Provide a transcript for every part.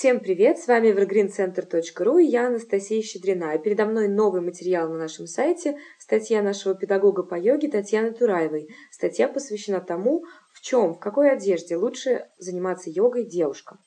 Всем привет! С вами evergreencenter.ru и я Анастасия Щедрина. И передо мной новый материал на нашем сайте, статья нашего педагога по йоге Татьяны Тураевой. Статья посвящена тому, в чем, в какой одежде лучше заниматься йогой девушкам.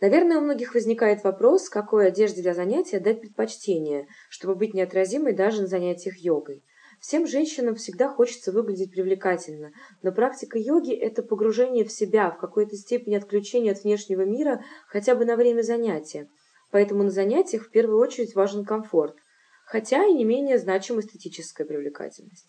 Наверное, у многих возникает вопрос, какой одежде для занятия дать предпочтение, чтобы быть неотразимой даже на занятиях йогой. Всем женщинам всегда хочется выглядеть привлекательно, но практика йоги – это погружение в себя, в какой-то степени отключение от внешнего мира хотя бы на время занятия. Поэтому на занятиях в первую очередь важен комфорт, хотя и не менее значима эстетическая привлекательность.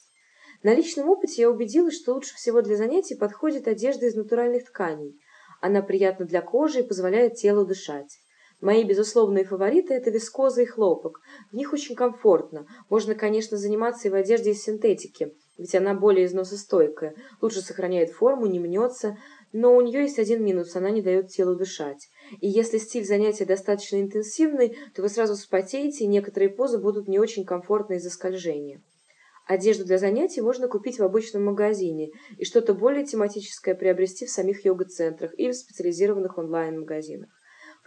На личном опыте я убедилась, что лучше всего для занятий подходит одежда из натуральных тканей. Она приятна для кожи и позволяет телу дышать. Мои безусловные фавориты – это вискоза и хлопок. В них очень комфортно. Можно, конечно, заниматься и в одежде из синтетики, ведь она более износостойкая, лучше сохраняет форму, не мнется, но у нее есть один минус – она не дает телу дышать. И если стиль занятия достаточно интенсивный, то вы сразу вспотеете, и некоторые позы будут не очень комфортны из-за скольжения. Одежду для занятий можно купить в обычном магазине и что-то более тематическое приобрести в самих йога-центрах или в специализированных онлайн-магазинах.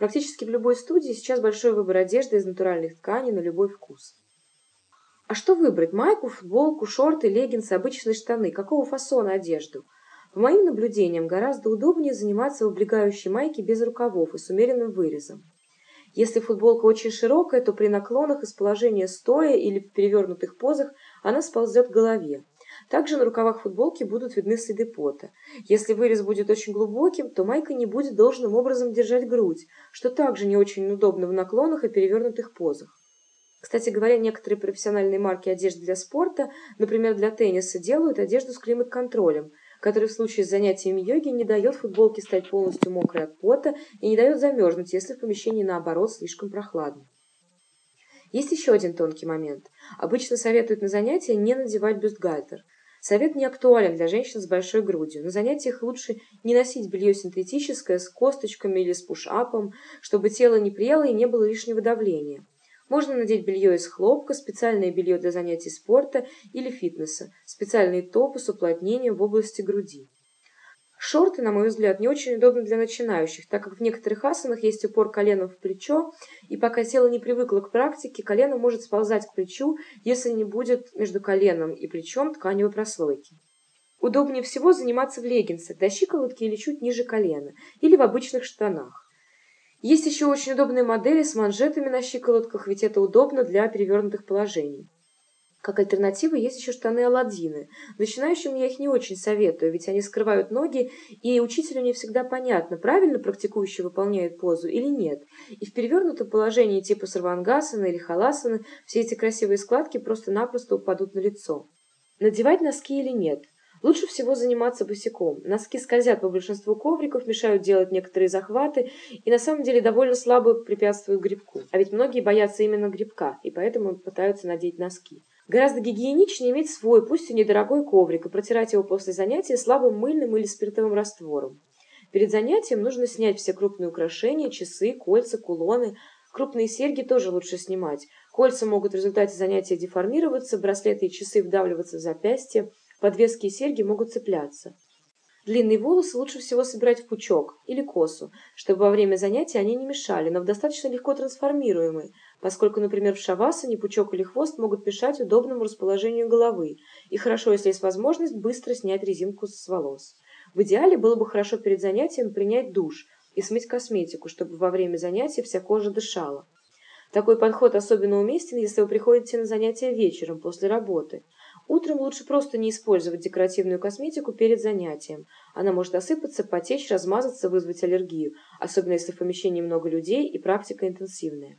Практически в любой студии сейчас большой выбор одежды из натуральных тканей на любой вкус. А что выбрать? Майку, футболку, шорты, леггинсы, обычные штаны? Какого фасона одежду? По моим наблюдениям, гораздо удобнее заниматься в облегающей майке без рукавов и с умеренным вырезом. Если футболка очень широкая, то при наклонах из положения стоя или перевернутых позах она сползет к голове. Также на рукавах футболки будут видны следы пота. Если вырез будет очень глубоким, то майка не будет должным образом держать грудь, что также не очень удобно в наклонах и перевернутых позах. Кстати говоря, некоторые профессиональные марки одежды для спорта, например, для тенниса, делают одежду с климат-контролем, который в случае с занятиями йоги не дает футболке стать полностью мокрой от пота и не дает замерзнуть, если в помещении наоборот слишком прохладно. Есть еще один тонкий момент. Обычно советуют на занятия не надевать бюстгальтер. Совет не актуален для женщин с большой грудью. На занятиях лучше не носить белье синтетическое с косточками или с пуш-апом, чтобы тело не прело и не было лишнего давления. Можно надеть белье из хлопка, специальное белье для занятий спорта или фитнеса, специальные топы с уплотнением в области груди. Шорты, на мой взгляд, не очень удобны для начинающих, так как в некоторых асанах есть упор коленом в плечо, и пока тело не привыкло к практике, колено может сползать к плечу, если не будет между коленом и плечом тканевой прослойки. Удобнее всего заниматься в леггинсах до щиколотки или чуть ниже колена, или в обычных штанах. Есть еще очень удобные модели с манжетами на щиколотках, ведь это удобно для перевернутых положений. Как альтернатива есть еще штаны Аладдины. Начинающим я их не очень советую, ведь они скрывают ноги, и учителю не всегда понятно, правильно практикующий выполняет позу или нет. И в перевернутом положении типа сарвангасана или халасаны все эти красивые складки просто-напросто упадут на лицо. Надевать носки или нет? Лучше всего заниматься босиком. Носки скользят по большинству ковриков, мешают делать некоторые захваты и на самом деле довольно слабо препятствуют грибку. А ведь многие боятся именно грибка и поэтому пытаются надеть носки. Гораздо гигиеничнее иметь свой, пусть и недорогой коврик, и протирать его после занятия слабым мыльным или спиртовым раствором. Перед занятием нужно снять все крупные украшения, часы, кольца, кулоны. Крупные серьги тоже лучше снимать. Кольца могут в результате занятия деформироваться, браслеты и часы вдавливаться в запястье, подвески и серьги могут цепляться. Длинные волосы лучше всего собирать в пучок или косу, чтобы во время занятия они не мешали, но в достаточно легко трансформируемые, поскольку, например, в шавасане пучок или хвост могут мешать удобному расположению головы, и хорошо, если есть возможность, быстро снять резинку с волос. В идеале было бы хорошо перед занятием принять душ и смыть косметику, чтобы во время занятия вся кожа дышала. Такой подход особенно уместен, если вы приходите на занятия вечером после работы. Утром лучше просто не использовать декоративную косметику перед занятием. Она может осыпаться, потечь, размазаться, вызвать аллергию, особенно если в помещении много людей и практика интенсивная.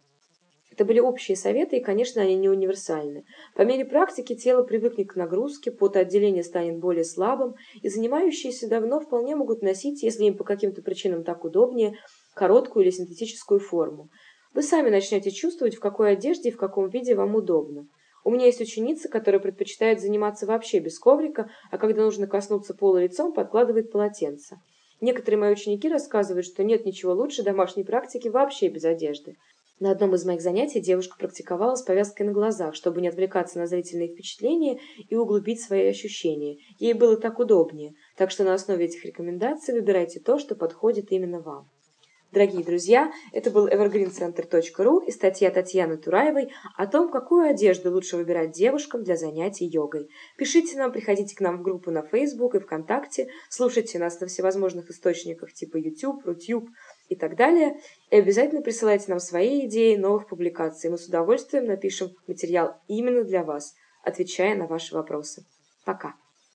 Это были общие советы, и, конечно, они не универсальны. По мере практики тело привыкнет к нагрузке, потоотделение станет более слабым, и занимающиеся давно вполне могут носить, если им по каким-то причинам так удобнее, короткую или синтетическую форму. Вы сами начнете чувствовать, в какой одежде и в каком виде вам удобно. У меня есть ученица, которая предпочитает заниматься вообще без коврика, а когда нужно коснуться пола лицом, подкладывает полотенце. Некоторые мои ученики рассказывают, что нет ничего лучше домашней практики вообще без одежды. На одном из моих занятий девушка практиковала с повязкой на глазах, чтобы не отвлекаться на зрительные впечатления и углубить свои ощущения. Ей было так удобнее, так что на основе этих рекомендаций выбирайте то, что подходит именно вам. Дорогие друзья, это был evergreencenter.ru и статья Татьяны Тураевой о том, какую одежду лучше выбирать девушкам для занятий йогой. Пишите нам, приходите к нам в группу на Facebook и ВКонтакте, слушайте нас на всевозможных источниках типа YouTube, Рутюб и так далее. И обязательно присылайте нам свои идеи новых публикаций. Мы с удовольствием напишем материал именно для вас, отвечая на ваши вопросы. Пока!